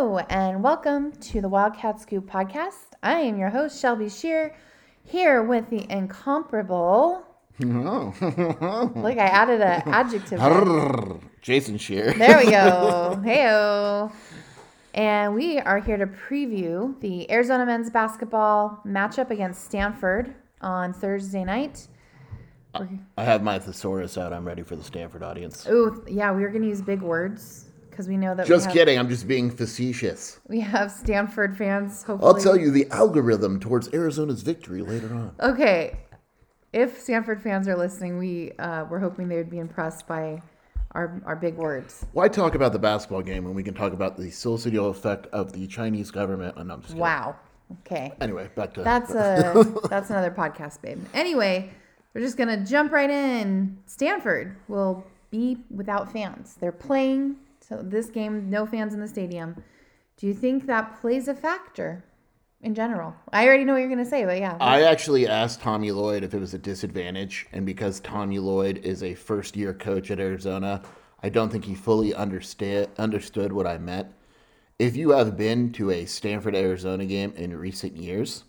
Hello, and welcome to the Wildcat Scoop podcast. I am your host, Shelby Scheer, here with the incomparable. Oh. Look, I added an adjective. Jason Scheer. There we go. Heyo. And we are here to preview the Arizona men's basketball matchup against Stanford on Thursday night. I have my thesaurus out. I'm ready for the Stanford audience. Oh, yeah, we are going to use big words because we know that Just have, kidding. I'm just being facetious. we have Stanford fans. Hopefully, I'll tell you the algorithm towards Arizona's victory later on. Okay, if Stanford fans are listening, we uh, we're hoping they would be impressed by our our big words. Why talk about the basketball game when we can talk about the social effect of the Chinese government? Oh, no, I'm just kidding. Wow. Okay, Anyway, back to that's a that's another podcast, babe. Anyway, we're just gonna jump right in. Stanford will be without fans. They're playing so this game, no fans in the stadium. Do you think that plays a factor in general? I already know what you're gonna say, but yeah. I actually asked Tommy Lloyd if it was a disadvantage, and because Tommy Lloyd is a first year coach at Arizona, I don't think he fully understand understood what I meant. If you have been to a Stanford Arizona game in recent years,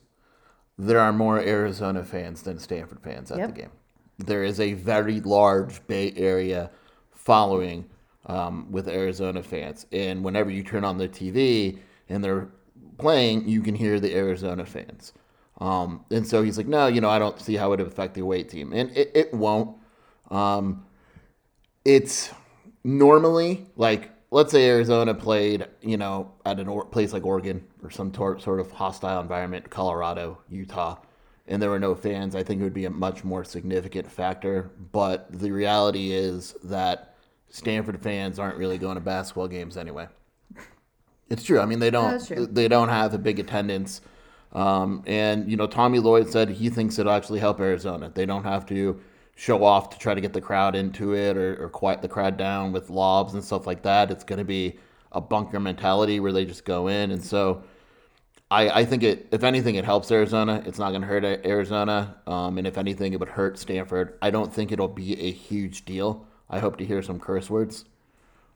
there are more Arizona fans than Stanford fans at Yep. the game. There is a very large Bay Area following um, with Arizona fans, and whenever you turn on the TV and they're playing, you can hear the Arizona fans. Um, and so he's like, no, you know, I don't see how it would affect the away team, and it, it won't. Um, it's normally like let's say Arizona played, you know, at a place like Oregon or some tor- sort of hostile environment, Colorado, Utah, and there were no fans. I think it would be a much more significant factor. But the reality is that Stanford fans aren't really going to basketball games anyway. It's true. I mean, they don't. They don't have a big attendance. Um, and you know, Tommy Lloyd said he thinks it'll actually help Arizona. They don't have to show off to try to get the crowd into it or, or quiet the crowd down with lobs and stuff like that. It's going to be a bunker mentality where they just go in. And so, I, I think it. If anything, it helps Arizona. It's not going to hurt Arizona. Um, and if anything, it would hurt Stanford. I don't think it'll be a huge deal. I hope to hear some curse words.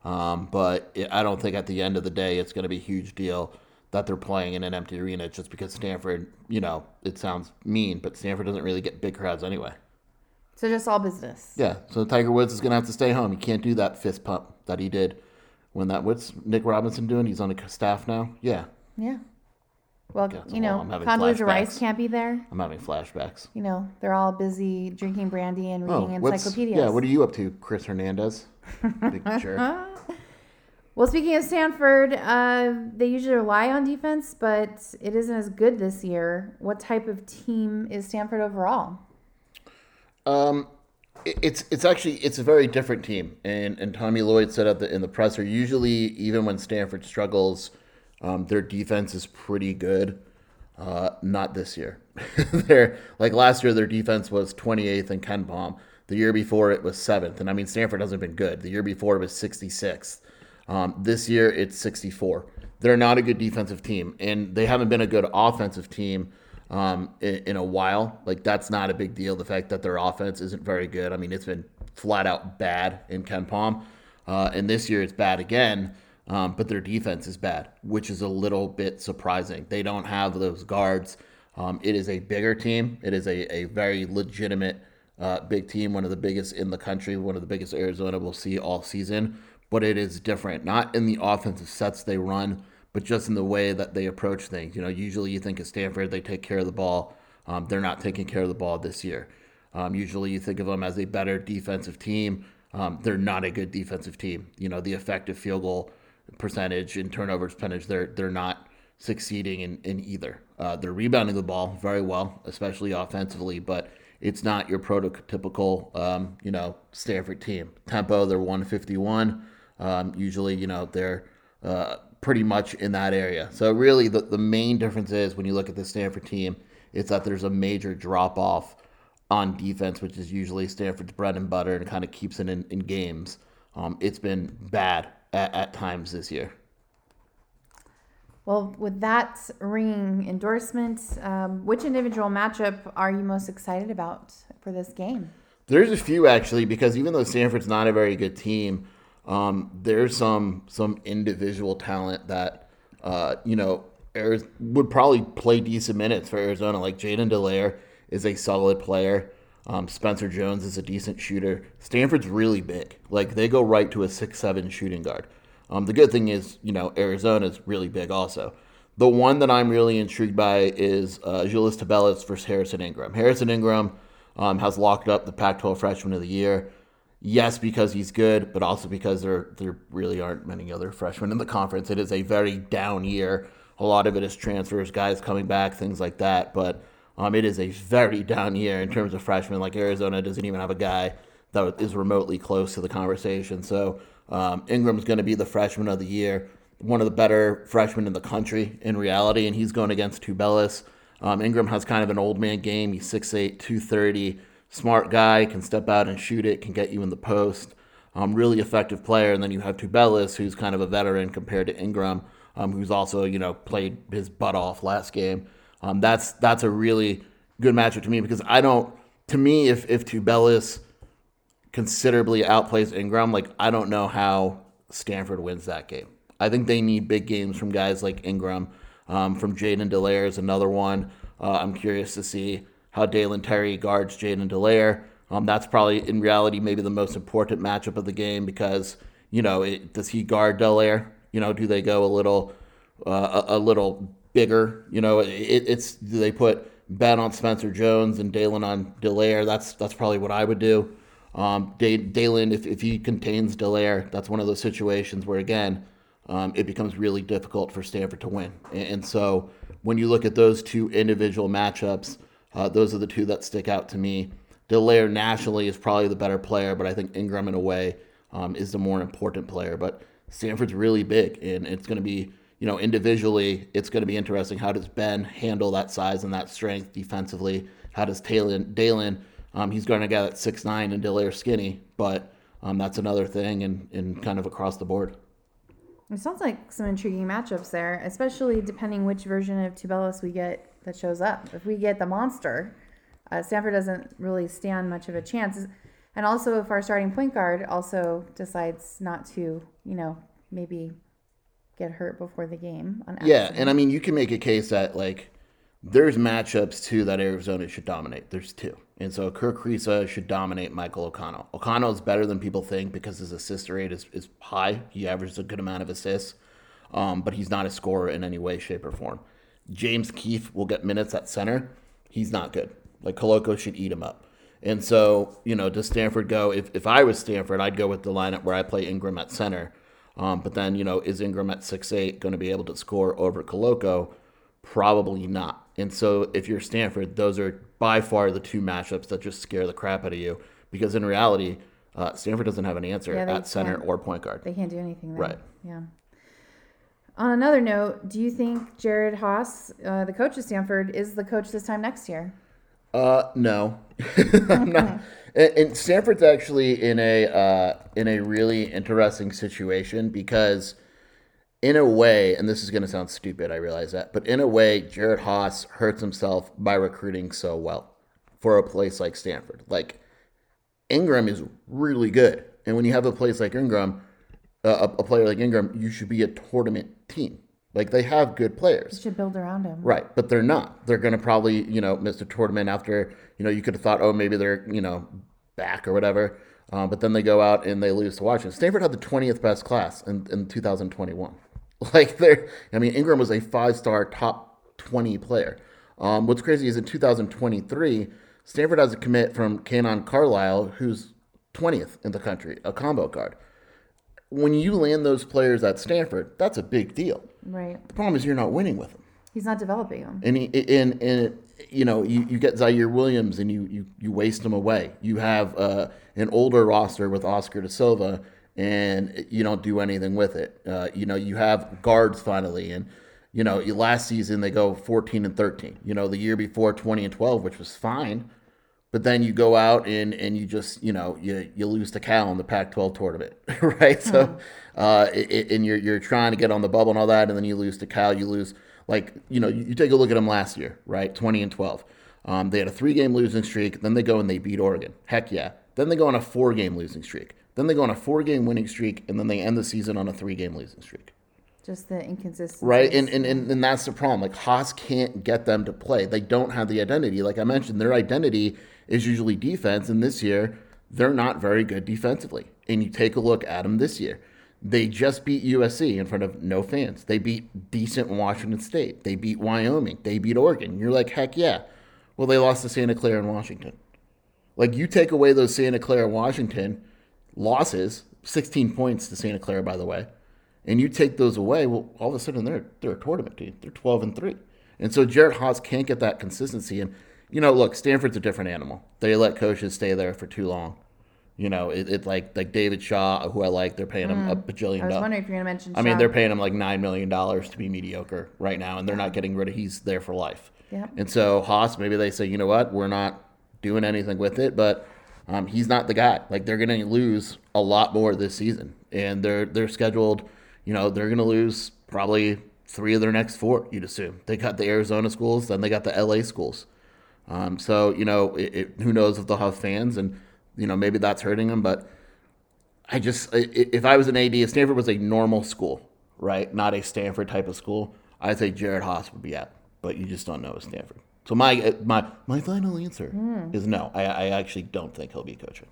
Um, but it, I don't think at the end of the day it's going to be a huge deal that they're playing in an empty arena just because Stanford, you know, it sounds mean, but Stanford doesn't really get big crowds anyway. so just all business. Yeah, so Tiger Woods is going to have to stay home. He can't do that fist pump that he did when that. What's Nick Robinson doing? He's on the staff now. Yeah, Yeah. Well, you know, Condoleezza Rice can't be there. I'm having flashbacks. You know, they're all busy drinking brandy and reading Oh, encyclopedias. yeah? What are you up to, Chris Hernandez? Big jerk. well, speaking of Stanford, uh, they usually rely on defense, but it isn't as good this year. What type of team is Stanford overall? Um, it's it's actually it's a very different team, and and Tommy Lloyd said at the in the presser. Usually, even when Stanford struggles, um, their defense is pretty good. Uh, not this year. They're like last year, their defense was 28th in KenPom. The year before, it was seventh, and I mean Stanford hasn't been good. The year before, it was 66th. Um, this year, it's 64. They're not a good defensive team, and they haven't been a good offensive team um, in, in a while. Like that's not a big deal. The fact that their offense isn't very good. I mean, it's been flat out bad in KenPom, uh, and this year it's bad again. Um, but their defense is bad, which is a little bit surprising. They don't have those guards. Um, it is a bigger team. It is a, a very legitimate uh, big team, one of the biggest in the country, one of the biggest Arizona will see all season. But it is different, not in the offensive sets they run, but just in the way that they approach things. You know, usually you think of Stanford, they take care of the ball. Um, they're not taking care of the ball this year. Um, usually you think of them as a better defensive team. Um, they're not a good defensive team. You know, the effective field goal percentage and turnovers percentage, they're they're not succeeding in, in either. Uh, they're rebounding the ball very well, especially offensively, but it's not your prototypical, um, you know, Stanford team. Tempo, they're 151. Um, usually, you know, they're uh, pretty much in that area. So really, the, the main difference is when you look at the Stanford team, it's that there's a major drop off on defense, which is usually Stanford's bread and butter and kind of keeps it in, in games. Um, it's been bad at, at times this year. Well, with that ringing endorsement, um, which individual matchup are you most excited about for this game? There's a few actually, because even though Stanford's not a very good team, um, there's some some individual talent that uh, you know would probably play decent minutes for Arizona. Like Jaiden Delaire is a solid player. Um, Spencer Jones is a decent shooter. Stanford's really big. Like they go right to a six seven shooting guard. Um, the good thing is, you know, Arizona's really big also. The one that I'm really intrigued by is uh, Julius Tubelis versus Harrison Ingram. Harrison Ingram um, has locked up the Pac-12 Freshman of the Year. Yes, because he's good, but also because there there really aren't many other freshmen in the conference. It is a very down year. A lot of it is transfers, guys coming back, things like that. But um, it is a very down year in terms of freshmen. Like Arizona doesn't even have a guy that is remotely close to the conversation. So um, Ingram's going to be the freshman of the year, one of the better freshmen in the country in reality, and he's going against Tubelis. Um, Ingram has kind of an old man game. He's 6'8, 230, smart guy, can step out and shoot it, can get you in the post. Um, really effective player. And then you have Tubelis, who's kind of a veteran compared to Ingram, um, who's also, you know, played his butt off last game. Um, that's that's a really good matchup to me because I don't, to me, if, if Tubelis – considerably outplays Ingram, like I don't know how Stanford wins that game. I think they need big games from guys like Ingram. Um, from Jaiden Delaire is another one. Uh, I'm curious to see how Dalen Terry guards Jaiden Delaire. Um, that's probably in reality maybe the most important matchup of the game because you know it, does he guard Delaire? You know, do they go a little uh, a, a, little bigger? You know, it, it's they put Ben on Spencer Jones and Dalen on Delaire? That's that's probably what I would do. Um, Dalen, if, if he contains Delaire, that's one of those situations where, again, um, it becomes really difficult for Stanford to win. And, and, so when you look at those two individual matchups, uh, those are the two that stick out to me. Delaire nationally is probably the better player, but I think Ingram, in a way, um, is the more important player. But Stanford's really big, and it's going to be, you know, individually, it's going to be interesting. How does Ben handle that size and that strength defensively? How does Dalen, Dalen um, he's going to get at six nine and Delaire skinny, but um, that's another thing and, and kind of across the board. It sounds like some intriguing matchups there, especially depending which version of Tubelis we get that shows up. If we get the monster, uh, Stanford doesn't really stand much of a chance. And also, if our starting point guard also decides not to, you know, maybe get hurt before the game. yeah, and I mean, you can make a case that like there's matchups too that Arizona should dominate. There's two. And so Kerr Kriisa should dominate Michael O'Connell. O'Connell is better than people think because his assist rate is, is high. He averages a good amount of assists, um, but he's not a scorer in any way, shape, or form. James Keefe will get minutes at center. He's not good. Like Koloko should eat him up. And so, you know, does Stanford go? If, if I was Stanford, I'd go with the lineup where I play Ingram at center. Um, but then, you know, is Ingram at six eight going to be able to score over Koloko? Probably not. And so if you're Stanford, those are by far the two matchups that just scare the crap out of you because in reality, uh, Stanford doesn't have an answer yeah, at center or point guard. They can't do anything. There. Right. Yeah. On another note, do you think Jerod Haase, uh, the coach of Stanford, is the coach this time next year? Uh, no. not. And, Stanford's actually in a uh, in a really interesting situation because in a way, and this is going to sound stupid, I realize that, but in a way, Jerod Haase hurts himself by recruiting so well for a place like Stanford. Like, Ingram is really good. And when you have a place like Ingram, uh, a, a, player like Ingram, you should be a tournament team. Like, they have good players. You should build around him. Right. But they're not. They're going to probably, you know, miss the tournament after, you know, you could have thought, oh, maybe they're, you know, back or whatever. Um, but then they go out and they lose to Washington. Stanford had the 20th best class in, in 2021. Like there, I mean, Ingram was a five-star top 20 player. Um, what's crazy is in 2023, Stanford has a commit from Kanaan Carlisle, who's 20th in the country, a combo guard. When you land those players at Stanford, that's a big deal. Right. The problem is you're not winning with them. He's not developing them. And he, and and you know, you, you get Ziaire Williams and you, you, you waste him away. You have uh, an older roster with Oscar da Silva and you don't do anything with it. Uh, you know, you have guards finally, and you know, last season they go 14 and 13. You know, the year before 20 and 12, which was fine, but then you go out and and you just you know you you lose to Cal in the Pac-12 tournament, right? Mm-hmm. So, uh, it, and you're you're trying to get on the bubble and all that, and then you lose to Cal. You lose like you know you, take a look at them last year, right? 20 and 12. Um, they had a three-game losing streak. Then they go and they beat Oregon. Heck yeah. Then they go on a four-game losing streak. Then they go on a four game winning streak, and then they end the season on a three game losing streak. Just the inconsistency. Right. And, and, and, and that's the problem. Like, Haase can't get them to play. They don't have the identity. Like I mentioned, their identity is usually defense. And this year, they're not very good defensively. And you take a look at them this year. They just beat USC in front of no fans. They beat decent Washington State. They beat Wyoming. They beat Oregon. You're like, heck yeah. Well, they lost to Santa Clara and Washington. Like, you take away those Santa Clara, Washington losses, 16 points to Santa Clara, by the way, and you take those away, well, all of a sudden they're they're a tournament team. They're 12 and three, and so Jerry Haase can't get that consistency. And you know, look, Stanford's a different animal. They let coaches stay there for too long. You know, it, it like like David Shaw, who I like, they're paying him a Mm. bajillion. I was dollars. wondering if you're going to mention. I mean, they're paying him like nine million dollars to be mediocre right now, and they're not getting rid of. He's there for life. Yep. And so Haase, maybe they say, you know what, we're not doing anything with it, but um, he's not the guy. Like they're going to lose a lot more this season, and they're they're scheduled. You know, they're going to lose probably three of their next four. You'd assume they got the Arizona schools, then they got the LA schools. Um, so you know, it, it, who knows if they'll have fans, and you know maybe that's hurting them. But I just, if I was an AD, if Stanford was a normal school, right, not a Stanford type of school, I'd say Jerod Haase would be out. But you just don't know with Stanford. So my uh, my my final answer is no. I, I actually don't think he'll be coaching.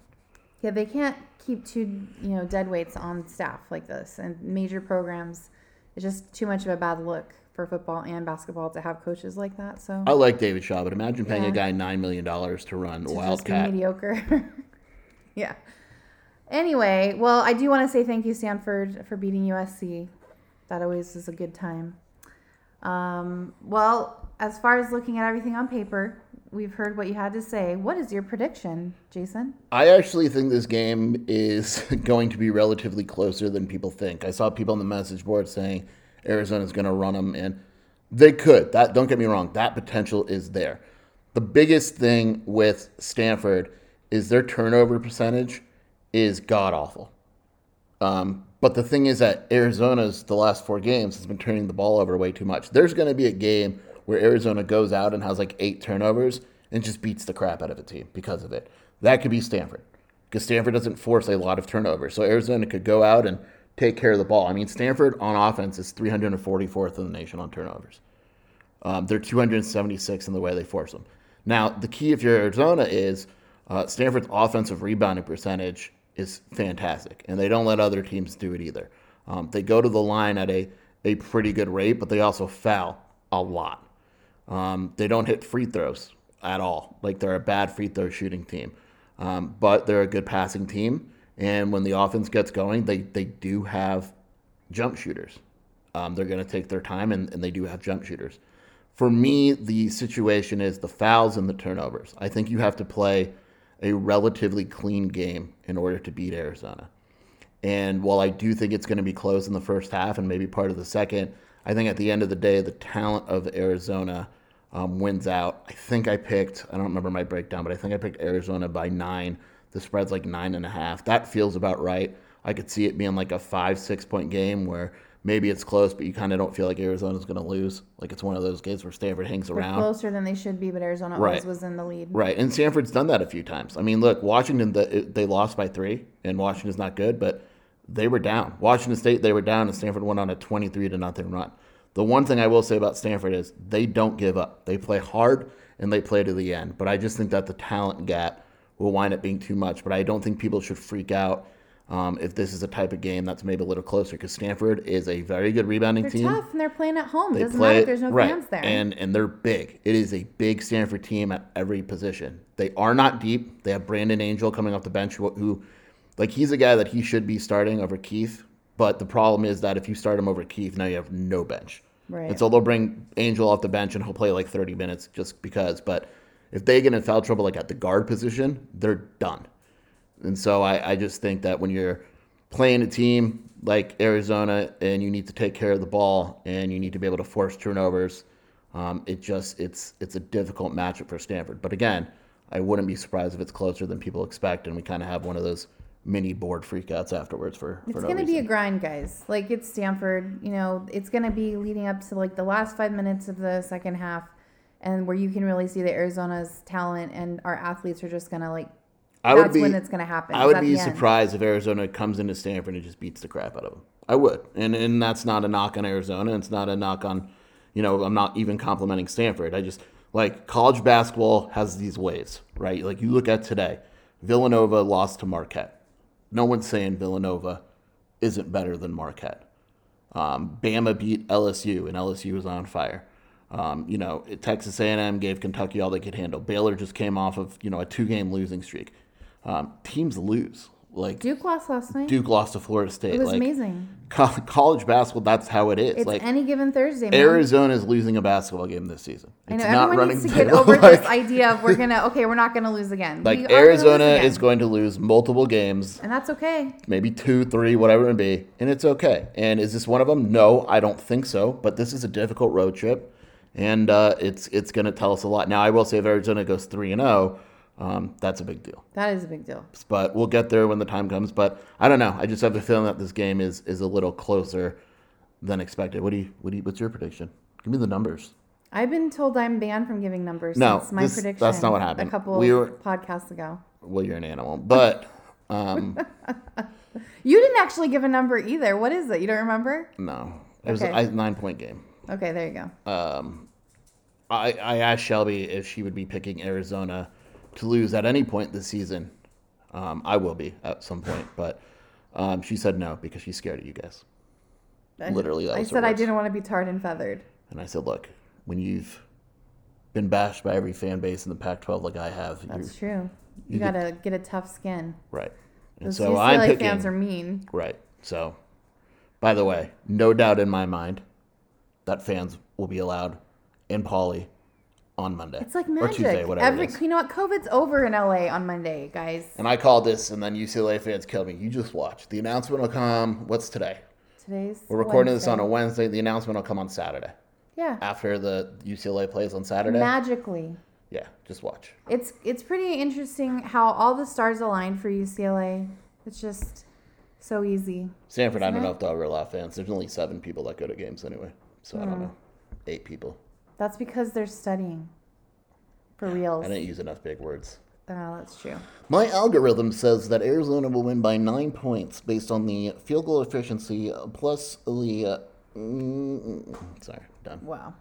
Yeah, they can't keep two, you know, dead weights on staff like this and major programs. It's just too much of a bad look for football and basketball to have coaches like that. So I like David Shaw, but imagine paying Yeah. a guy nine million dollars to run to Wildcat. mediocre. yeah. Anyway, well, I do want to say thank you, Stanford, for beating USC. That always is a good time. Um, well, as far as looking at everything on paper, we've heard what you had to say. What is your prediction, Jason? I actually think this game is going to be relatively closer than people think. I saw people on the message board saying Arizona's going to run them, and they could. That don't get me wrong. That potential is there. The biggest thing with Stanford is their turnover percentage is god awful. Um, but the thing is that Arizona's the last four games has been turning the ball over way too much. There's going to be a game where Arizona goes out and has like eight turnovers and just beats the crap out of a team because of it. That could be Stanford because Stanford doesn't force a lot of turnovers. So Arizona could go out and take care of the ball. I mean, Stanford on offense is 344th in the nation on turnovers. Um, they're 276 in the way they force them. Now, the key if you're Arizona is uh, Stanford's offensive rebounding percentage is fantastic, and they don't let other teams do it either. Um, they go to the line at a, a pretty good rate, but they also foul a lot. Um, they don't hit free throws at all. Like they're a bad free throw shooting team, um, but they're a good passing team. And when the offense gets going, they, they do have jump shooters. Um, they're going to take their time, and, and they do have jump shooters. For me, the situation is the fouls and the turnovers. I think you have to play a relatively clean game in order to beat Arizona. And while I do think it's going to be close in the first half and maybe part of the second, I think at the end of the day, the talent of Arizona um, wins out. I think I picked, I don't remember my breakdown, but I think I picked Arizona by nine. The spread's like nine and a half. That feels about right. I could see it being like a five, six point game where maybe it's close, but you kind of don't feel like Arizona's going to lose. Like it's one of those games where Stanford hangs They're around. closer than they should be, but Arizona Right. always was in the lead. Right, and Stanford's done that a few times. I mean, look, Washington the, they lost by three, and Washington's not good, but they were down. Washington State they were down, and Stanford went on a twenty-three to nothing run. The one thing I will say about Stanford is they don't give up. They play hard and they play to the end. But I just think that the talent gap will wind up being too much. But I don't think people should freak out um, if this is a type of game that's maybe a little closer because Stanford is a very good rebounding They're team. tough and they're playing at home. They Doesn't play matter if there's no right, fans there. and and they're big. It is a big Stanford team at every position. They are not deep. They have Brandon Angel coming off the bench, who, who like he's a guy that he should be starting over Keefe. But the problem is that if you start him over Keefe, now you have no bench. Right. And so they'll bring Angel off the bench and he'll play like 30 minutes just because. But if they get in foul trouble like at the guard position, they're done. And so I, I just think that when you're playing a team like Arizona and you need to take care of the ball and you need to be able to force turnovers, um, it just it's it's a difficult matchup for Stanford. But again, I wouldn't be surprised if it's closer than people expect, and we kind of have one of those mini board freakouts afterwards for. for It's no gonna be a grind, guys. Like it's Stanford. You know, it's gonna be leading up to like the last five minutes of the second half, and where you can really see that Arizona's talent and our athletes are just gonna like. I would that's be, when it's gonna happen. I would be the end. surprised if Arizona comes into Stanford and just beats the crap out of them. I would, and and that's not a knock on Arizona. It's not a knock on, you know, I'm not even complimenting Stanford. I just like college basketball has these waves, right? Like you look at today, Villanova lost to Marquette. No one's saying Villanova isn't better than Marquette. Um, Bama beat LSU, and LSU was on fire. Um, you know, Texas A&M gave Kentucky all they could handle. Baylor just came off of you know a two-game losing streak. Um, teams lose. Like Duke lost last night. Duke lost to Florida State. it was like, amazing. co- college basketball, that's how it is. It's like any given Thursday. Man. is losing a basketball game this season. I know It's not everyone running needs to get over like, this idea of we're gonna okay, we're not gonna lose again. like We are gonna lose Arizona again. is going to lose multiple games, and that's okay. maybe two, three, whatever it may be, and it's okay. And is this one of them? No, I don't think so. But this is a difficult road trip, and uh, it's it's going to tell us a lot. Now, I will say if Arizona goes three and zero, um, that's a big deal. That is a big deal. But we'll get there when the time comes. But I don't know. I just have a feeling that this game is is a little closer than expected. What do you what do you, what's your prediction? Give me the numbers. I've been told I'm banned from giving numbers No, since my this- prediction. that's not what happened. A couple We were- podcasts ago. Well, you're an animal, but um, You didn't actually give a number either. What is it? You don't remember? no, it was Okay. a nine point game. Okay, there you go. Um, I, I asked Shelby if she would be picking Arizona to lose at any point this season. Um, I will be at some point, but um, she said no because she's scared of you guys. I- Literally, that I was her said I words. didn't want to be tarred and feathered. And I said, look, when you've been bashed by every fan base in the Pac-12 like I have, you're That's true. You, you get- gotta get a tough skin. right. And Those so UCLA I'm picking fans are mean. right. So, by the way, no doubt in my mind that fans will be allowed in Pauley on Monday. It's like or magic. Tuesday, whatever Every, you know what? COVID's over in LA on Monday, guys. And I called this, and then UCLA fans killed me. You just watch. The announcement will come. What's today? Today's We're recording this on a Wednesday. Wednesday. The announcement will come on Saturday yeah after the UCLA plays on Saturday. magically. yeah, just watch. It's it's pretty interesting how all the stars aligned for UCLA. It's just so easy. Stanford, I don't know if they'll ever allow fans. There's only seven people that go to games anyway, so I don't Hmm. know. Eight people. That's because they're studying. For reals. I didn't use enough big words. Oh, that's true. My algorithm says that Arizona will win by nine points based on the field goal efficiency uh, plus the. Uh, mm, sorry, done. Wow.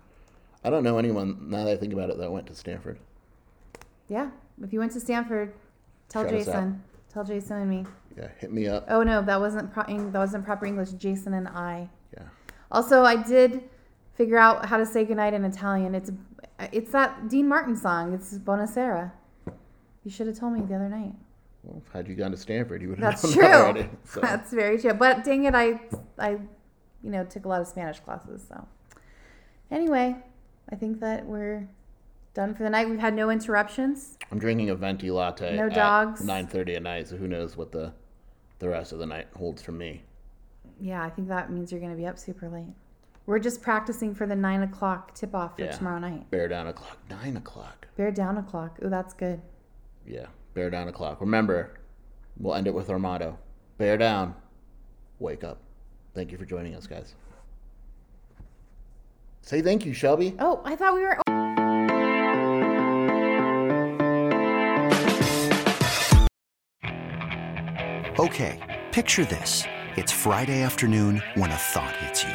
I don't know anyone now that I think about it that went to Stanford. Yeah. If you went to Stanford, tell Shout us out. Jason. Tell Jason and me. Yeah, hit me up. Oh no, that wasn't pro- that wasn't proper English. Jason and I. Yeah. Also, I did figure out how to say goodnight in Italian. It's it's that Dean Martin song. It's Buonasera. You should have told me the other night. Well, had you gone to Stanford, you would have That's known true. that already. So. That's very true. But dang it, I I you know took a lot of Spanish classes. So anyway, I think that we're done for the night. We've had no interruptions. I'm drinking a venti latte. No at dogs. 9:30 at night, so who knows what the the rest of the night holds for me. Yeah, I think that means you're going to be up super late. We're just practicing for the nine o'clock tip off for Yeah. tomorrow night. Bear down o'clock, nine o'clock. Bear down o'clock. Ooh, that's good. Yeah, bear down o'clock. Remember, we'll end it with our motto: bear down, wake up. Thank you for joining us, guys. Say thank you, Shelby. Oh, I thought we were. Okay, picture this. It's Friday afternoon when a thought hits you.